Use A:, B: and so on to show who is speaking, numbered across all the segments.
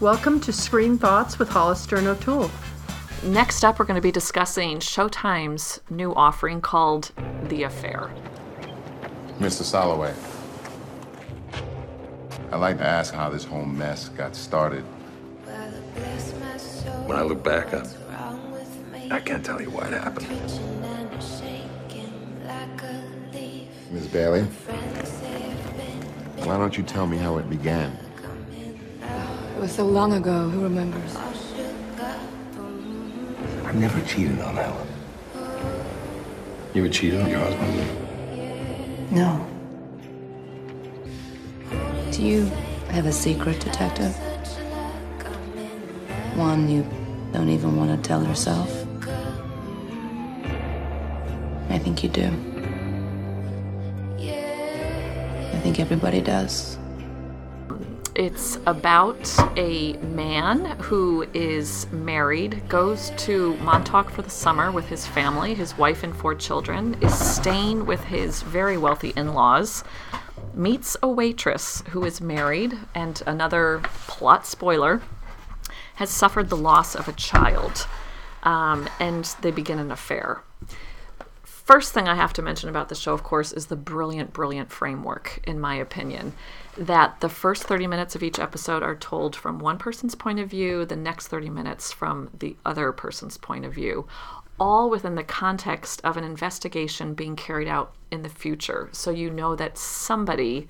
A: Welcome to Screen Thoughts with Hollister and O'Toole.
B: Next up, we're going to be discussing Showtime's new offering called The Affair.
C: Mr. Solloway, I'd like to ask how this whole mess got started.
D: When I look back, I, I can't tell you what happened.
C: Miss Bailey, why don't you tell me how it began?
E: It was so long ago, who remembers?
D: I've never cheated on Helen. You ever cheated on your husband?
E: No. Do you have a secret, detective? One you don't even want to tell yourself? I think you do. I think everybody does.
B: It's about a man who is married, goes to Montauk for the summer with his family, his wife and four children, is staying with his very wealthy in laws, meets a waitress who is married, and another plot spoiler has suffered the loss of a child, um, and they begin an affair. First thing I have to mention about the show, of course, is the brilliant, brilliant framework, in my opinion. That the first 30 minutes of each episode are told from one person's point of view, the next 30 minutes from the other person's point of view, all within the context of an investigation being carried out in the future. So you know that somebody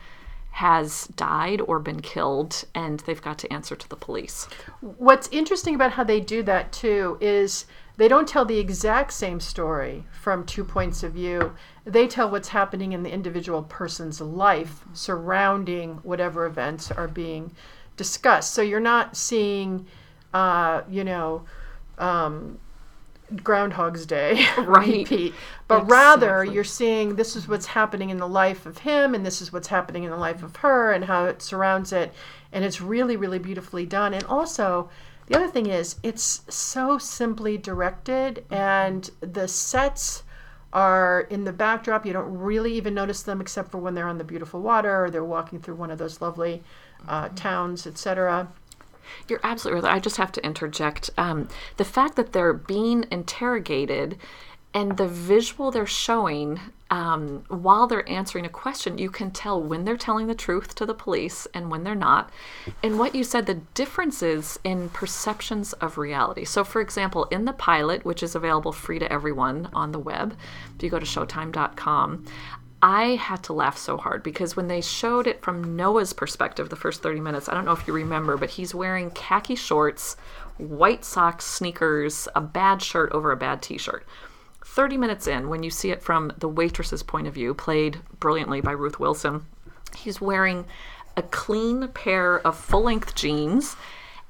B: has died or been killed and they've got to answer to the police.
A: What's interesting about how they do that too is they don't tell the exact same story from two points of view. They tell what's happening in the individual person's life surrounding whatever events are being discussed. So you're not seeing, uh, you know, um, Groundhog's Day
B: Right.
A: repeat, but rather you're seeing this is what's happening in the life of him, and this is what's happening in the life of her, and how it surrounds it, and it's really, really beautifully done. And also, the other thing is, it's so simply directed, and the sets are in the backdrop. You don't really even notice them except for when they're on the beautiful water or they're walking through one of those lovely uh, towns, etc.
B: You're absolutely right. I just have to interject. Um, the fact that they're being interrogated and the visual they're showing um, while they're answering a question, you can tell when they're telling the truth to the police and when they're not. And what you said, the differences in perceptions of reality. So, for example, in the pilot, which is available free to everyone on the web, if you go to showtime.com, I had to laugh so hard because when they showed it from Noah's perspective, the first 30 minutes, I don't know if you remember, but he's wearing khaki shorts, white socks, sneakers, a bad shirt over a bad t shirt. 30 minutes in, when you see it from the waitress's point of view, played brilliantly by Ruth Wilson, he's wearing a clean pair of full length jeans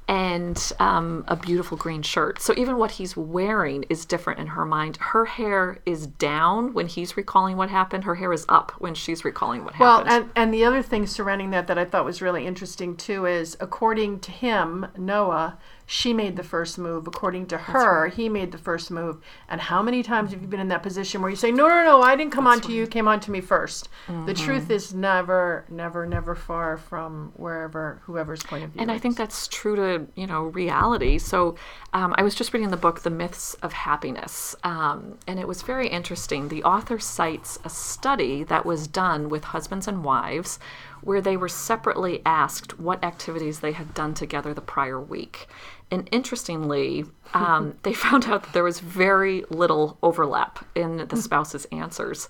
B: and um, a beautiful green shirt. So even what he's wearing is different in her mind. Her hair is down when he's recalling what happened. Her hair is up when she's recalling what
A: Well,
B: happened.
A: and, and the other thing surrounding that that I thought was really interesting too is, according to him, Noah, she made the first move. According to her, he made the first move. And how many times have you been in that position where you say, "No, no, no, I didn't come on to you, came on to me 1st
B: Mm-hmm.
A: The truth is never, never, never far from wherever whoever's point of view.
B: and I think that's true to you know reality. So um, I was just reading the book *The Myths of Happiness*, um, and it was very interesting. The author cites a study that was done with husbands and wives, where they were separately asked what activities they had done together the prior week. And interestingly, um, they found out that there was very little overlap in the spouse's answers.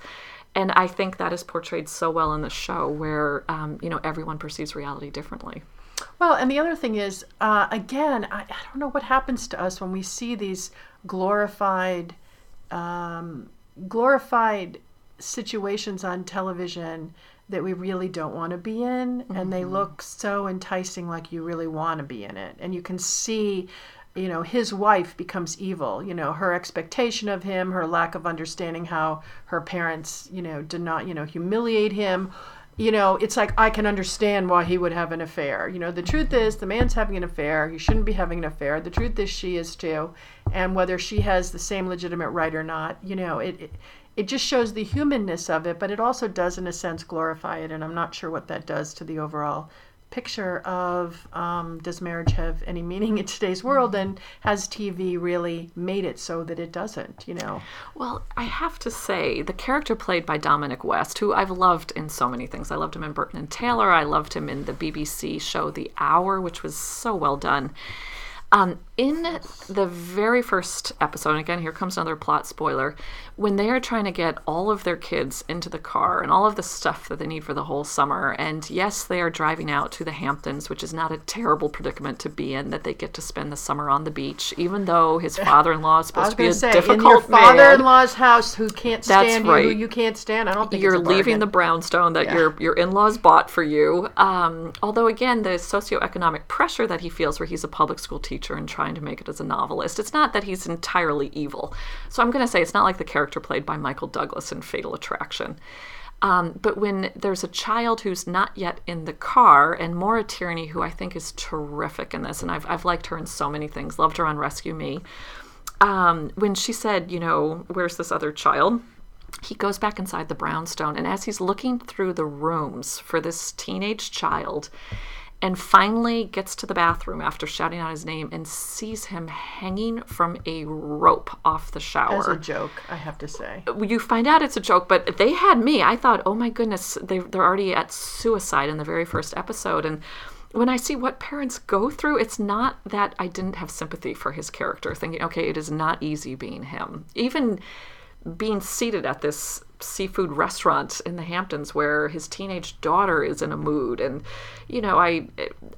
B: And I think that is portrayed so well in the show, where um, you know everyone perceives reality differently.
A: Well, and the other thing is, uh, again, I, I don't know what happens to us when we see these glorified, um, glorified situations on television that we really don't want to be in, and they mm-hmm. look so enticing, like you really want to be in it, and you can see. You know, his wife becomes evil. You know, her expectation of him, her lack of understanding how her parents, you know, did not, you know, humiliate him you know, it's like I can understand why he would have an affair. You know, the truth is the man's having an affair. He shouldn't be having an affair. The truth is she is too. And whether she has the same legitimate right or not, you know, it, it it just shows the humanness of it, but it also does in a sense glorify it and I'm not sure what that does to the overall picture of um, does marriage have any meaning in today's world and has TV really made it so that it doesn't, you know?
B: Well, I have to say, the character played by Dominic West, who I've loved in so many things. I loved him in Burton and Taylor. I loved him in the BBC show The Hour, which was so well done. Um, in the very first episode, and again, here comes another plot spoiler, when they are trying to get all of their kids into the car and all of the stuff that they need for the whole summer, and yes, they are driving out to the Hamptons, which is not a terrible predicament to be in, that they get to spend the summer on the beach, even though his father in law is supposed to be a
A: say, in your father-in-law's house who can't stand you, who you can't stand, I don't think
B: you're
A: it's a
B: leaving the brownstone that your your in-laws bought for you. Um, although again, the socioeconomic pressure that he feels, where he's a public school teacher and trying to make it as a novelist, it's not that he's entirely evil. So I'm going to say it's not like the character played by Michael Douglas in Fatal Attraction. Um, but when there's a child who's not yet in the car, and Maura Tierney, who I think is terrific in this, and I've, I've liked her in so many things, loved her on Rescue Me. Um, when she said, you know, where's this other child? he goes back inside the brownstone and as he's looking through the rooms for this teenage child and finally gets to the bathroom after shouting out his name and sees him hanging from a rope off the shower
A: As a joke, I have to say.
B: you find out it's a joke, but they had me. I thought, oh my goodness, they, they're already at suicide in the very first episode. And when I see what parents go through, it's not that I didn't have sympathy for his character, thinking, okay, it is not easy being him. Even being seated at this seafood restaurant in the Hamptons where his teenage daughter is in a mood. And you know I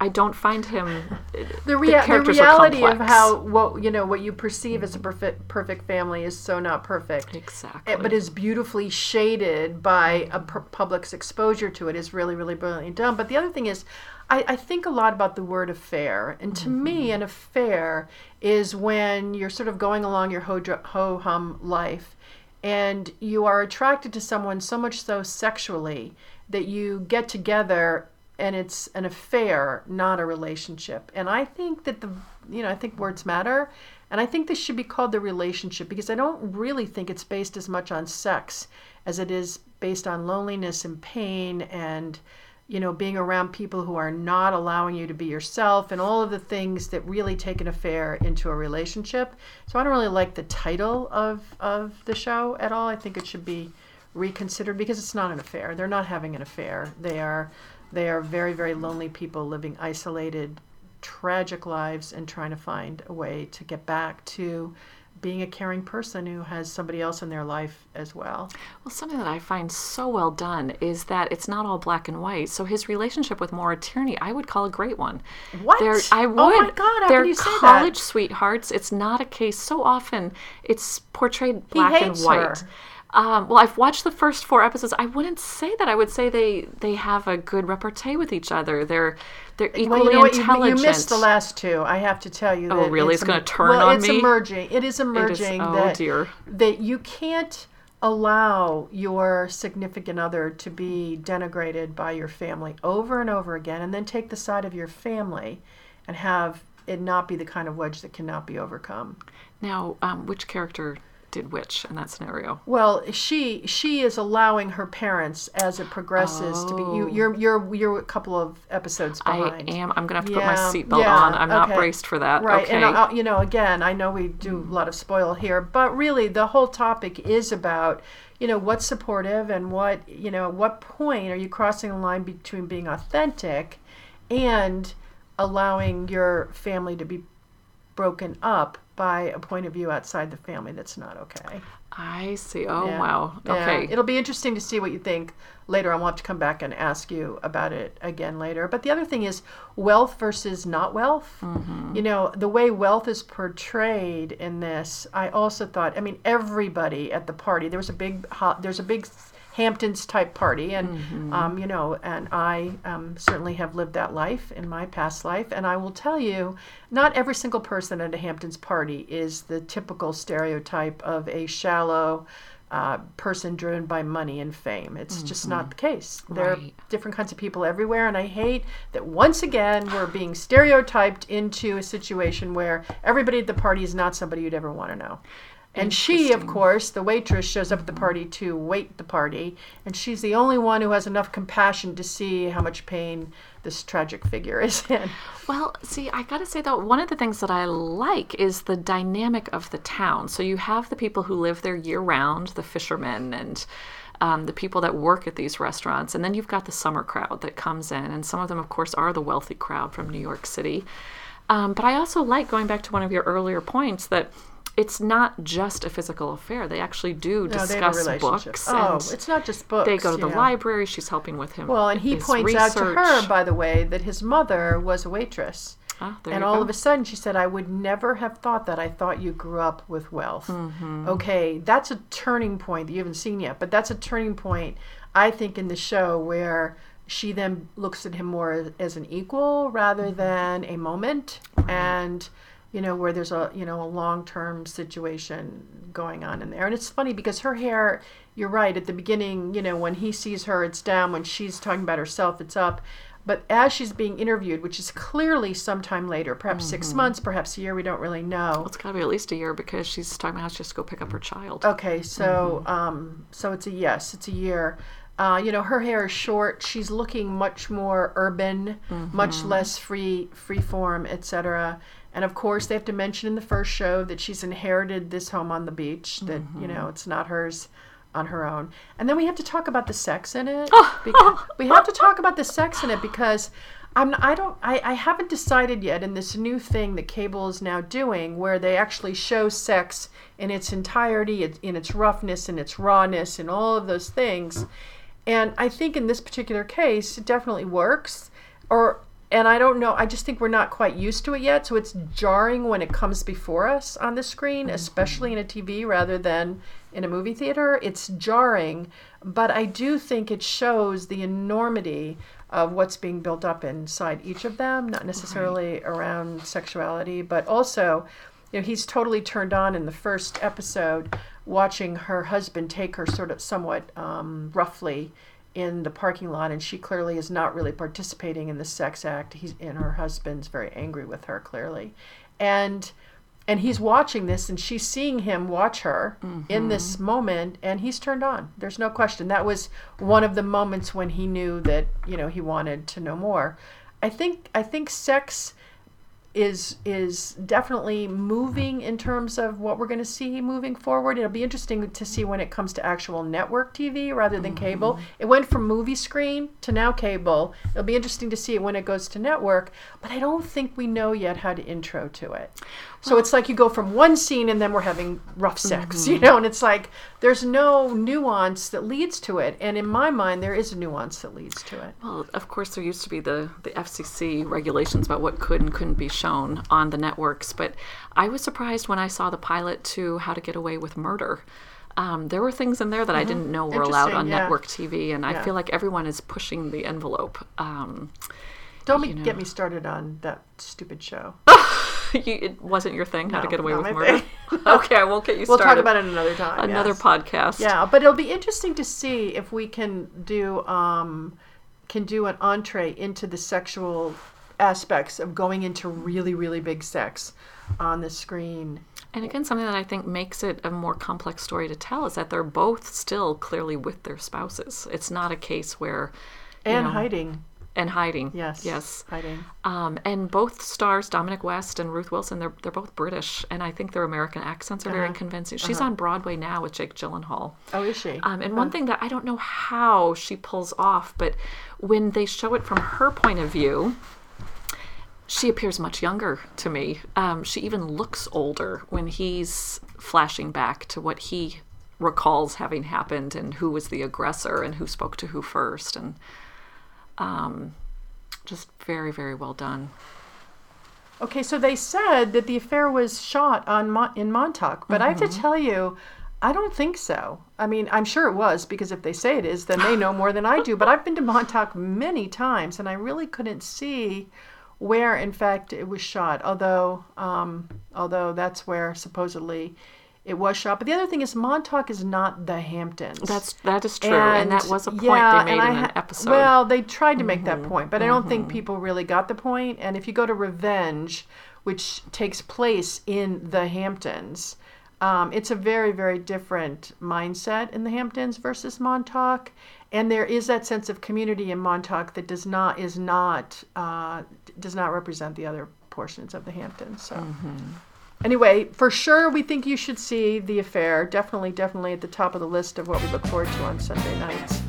B: I don't find him
A: the, rea- the
B: are
A: reality of how what you know what you perceive as a perfect perfect family is so not perfect.
B: Exactly.
A: Eh, but is beautifully shaded by a pu- public's exposure to it is really really brilliantly done. But the other thing is I, I think a lot about the word affair. And to me an affair is when you're sort of going along your ho hum life and you are attracted to someone so much so sexually that you get together and it's an affair, not a relationship. And I think that the, you know, I think words matter. And I think this should be called the relationship because I don't really think it's based as much on sex as it is based on loneliness and pain and, you know, being around people who are not allowing you to be yourself and all of the things that really take an affair into a relationship. So I don't really like the title of, of the show at all. I think it should be reconsidered because it's not an affair. They're not having an affair. They are they are very, very lonely people living isolated, tragic lives and trying to find a way to get back to being a caring person who has somebody else in their life as well.
B: Well, something that I find so well done is that it's not all black and white. So his relationship with Maura Tierney, I would call a great one.
A: What?
B: They're, I would.
A: Oh my God, how
B: They're
A: you say that?
B: college sweethearts. It's not a case. So often, it's portrayed black and white.
A: her.
B: Um, well, I've watched the first four episodes. I wouldn't say that. I would say they they have a good repartee with each other. They're they're equally
A: Well, you know what? You,
B: intelligent.
A: you missed the last two. I have to tell you.
B: Oh,
A: that
B: really?
A: It's,
B: It's gonna turn
A: well,
B: on
A: it's
B: me?
A: It's emerging. It is emerging
B: oh,
A: that
B: dear.
A: that you can't allow your significant other to be denigrated by your family over and over again, and then take the side of your family and have it not be the kind of wedge that cannot be overcome.
B: Now, um, which character did which in that scenario?
A: Well, she she is allowing her parents as it progresses to be. You,
B: Oh.
A: you're you're you're a couple of episodes behind.
B: I am. I'm gonna have to put my seatbelt
A: yeah,
B: on. I'm not braced for that.
A: Right,
B: Okay.
A: and uh, you know, again, I know we do a lot of spoil here, but really, the whole topic is about, you know, what's supportive and what, you know, at what point are you crossing the line between being authentic and allowing your family to be broken up by a point of view outside the family that's not okay.
B: I see. Oh
A: Yeah.
B: wow.
A: Yeah.
B: Okay.
A: It'll be interesting to see what you think later. I'll have to come back and ask you about it again later. But the other thing is wealth versus not wealth.
B: Mm-hmm.
A: You know, the way wealth is portrayed in this, I also thought, I mean, everybody at the party, there was a big, there's a big Hamptons type party, and
B: Mm-hmm.
A: um, you know, and I um, certainly have lived that life in my past life, and I will tell you, not every single person at a Hamptons party is the typical stereotype of a shallow uh, person driven by money and fame. It's just not the case. There
B: Right.
A: are different kinds of people everywhere, and I hate that once again we're being stereotyped into a situation where everybody at the party is not somebody you'd ever want to know. And she, of course, the waitress, shows up at the party to wait the party, and she's the only one who has enough compassion to see how much pain this tragic figure is in.
B: Well, see, I gotta say though, one of the things that I like is the dynamic of the town. So you have the people who live there year round, the fishermen and um, the people that work at these restaurants, and then you've got the summer crowd that comes in, and some of them, of course, are the wealthy crowd from New York City. Um, but I also like going back to one of your earlier points that it's not just a physical affair. They actually do
A: No, they have a
B: discuss books.
A: Oh,
B: and
A: it's not just books.
B: they go to the library. She's helping with him.
A: Well, and he
B: his
A: points out to her, by the way, that his mother was a waitress.
B: Ah, there
A: and all
B: go.
A: of a sudden, she said, I would never have thought that. I thought you grew up with wealth.
B: Mm-hmm.
A: Okay, that's a turning point that you haven't seen yet, but that's a turning point, I think, in the show where she then looks at him more as, as an equal rather
B: Mm-hmm.
A: than a moment. And you know where there's a you know a long-term situation going on in there and it's funny because her hair you're right at the beginning you know when he sees her it's down when she's talking about herself it's up but as she's being interviewed which is clearly sometime later perhaps
B: Mm-hmm.
A: six months perhaps a year we don't really know
B: It's got to be at least a year because she's talking about how she has to go pick up her child.
A: Okay, so um, so it's a yes, it's a year. Uh, you know, her hair is short. She's looking much more urban, much less free, free form, etc. And of course, they have to mention in the first show that she's inherited this home on the beach. That you mm-hmm. know, it's not hers on her own. And then we have to talk about the sex in it. Oh. because, we have to talk about the sex in it because I'm I don't I, I haven't decided yet in this new thing that cable is now doing where they actually show sex in its entirety, in its roughness, in its rawness, and all of those things. And I think in this particular case, it definitely works. Or and I don't know. I just think we're not quite used to it yet. So it's jarring when it comes before us on the screen, especially in a TV rather than in a movie theater. It's jarring, but I do think it shows the enormity of what's being built up inside each of them, not necessarily around sexuality, but also, you know, he's totally turned on in the first episode watching her husband take her sort of somewhat um, roughly in the parking lot and she clearly is not really participating in the sex act. He's and her husband's very angry with her clearly. And and he's watching this and she's seeing him watch her in this mm-hmm. moment and he's turned on. There's no question. That was one of the moments when he knew that you know he wanted to know more. I think i think sex is is definitely moving in terms of what we're going to see moving forward. It'll be interesting to see when it comes to actual network TV rather than mm-hmm. cable. It went from movie screen to now cable. It'll be interesting to see it when it goes to network, but I don't think we know yet how to intro to it. So it's like you go from one scene and then we're having rough sex, you know, and it's like there's no nuance that leads to it. And in my mind, there is a nuance that leads to it.
B: Well, of course, there used to be the, the FCC regulations about what could and couldn't be shown on the networks, but I was surprised when I saw the pilot to How to Get Away with Murder. Um, there were things in there that I didn't know were allowed on
A: yeah.
B: network TV, and I feel like everyone is pushing the envelope. Um,
A: Don't
B: You know.
A: get me started on that stupid show.
B: you, it wasn't your thing, How to Get Away with Murder. okay, I won't get you
A: We'll
B: started.
A: talk about it another time.
B: Another
A: yes.
B: podcast.
A: Yeah, but it'll be interesting to see if we can do um, can do an entree into the sexual aspects of going into really really big sex on the screen.
B: And again, something that I think makes it a more complex story to tell is that they're both still clearly with their spouses. It's not a case where.
A: And
B: know,
A: hiding,
B: And hiding.
A: yes,
B: Yes.
A: hiding.
B: Um, and both stars, Dominic West and Ruth Wilson, they're, they're both British. And I think their American accents are very
A: Uh-huh.
B: convincing. She's on Broadway now with Jake Gyllenhaal.
A: Oh, is she?
B: Um, and one thing that I don't know how she pulls off, but when they show it from her point of view, she appears much younger to me. Um, she even looks older when he's flashing back to what he recalls having happened and who was the aggressor and who spoke to who first. And um, just very, very well done.
A: Okay, so they said that the affair was shot on Mon- in Montauk, but I have to
B: Mm-hmm.
A: tell you, I don't think so. I mean, I'm sure it was because if they say it is, then they know more than I do. But I've been to Montauk many times, and I really couldn't see where, in fact, it was shot. Although, um, although that's where supposedly it was shot. But the other thing is, Montauk is not the Hamptons.
B: That's that is true, and, that was a point they made in
A: and I
B: an
A: ha-
B: episode.
A: Well, they tried to make that point, but I don't think people really got the point. And if you go to Revenge, which takes place in the Hamptons, Um, it's a very, very different mindset in the Hamptons versus Montauk, and there is that sense of community in Montauk that does not is not uh, does not represent the other portions of the Hamptons. So. Anyway, for sure, we think you should see The Affair. Definitely, definitely at the top of the list of what we look forward to on Sunday nights.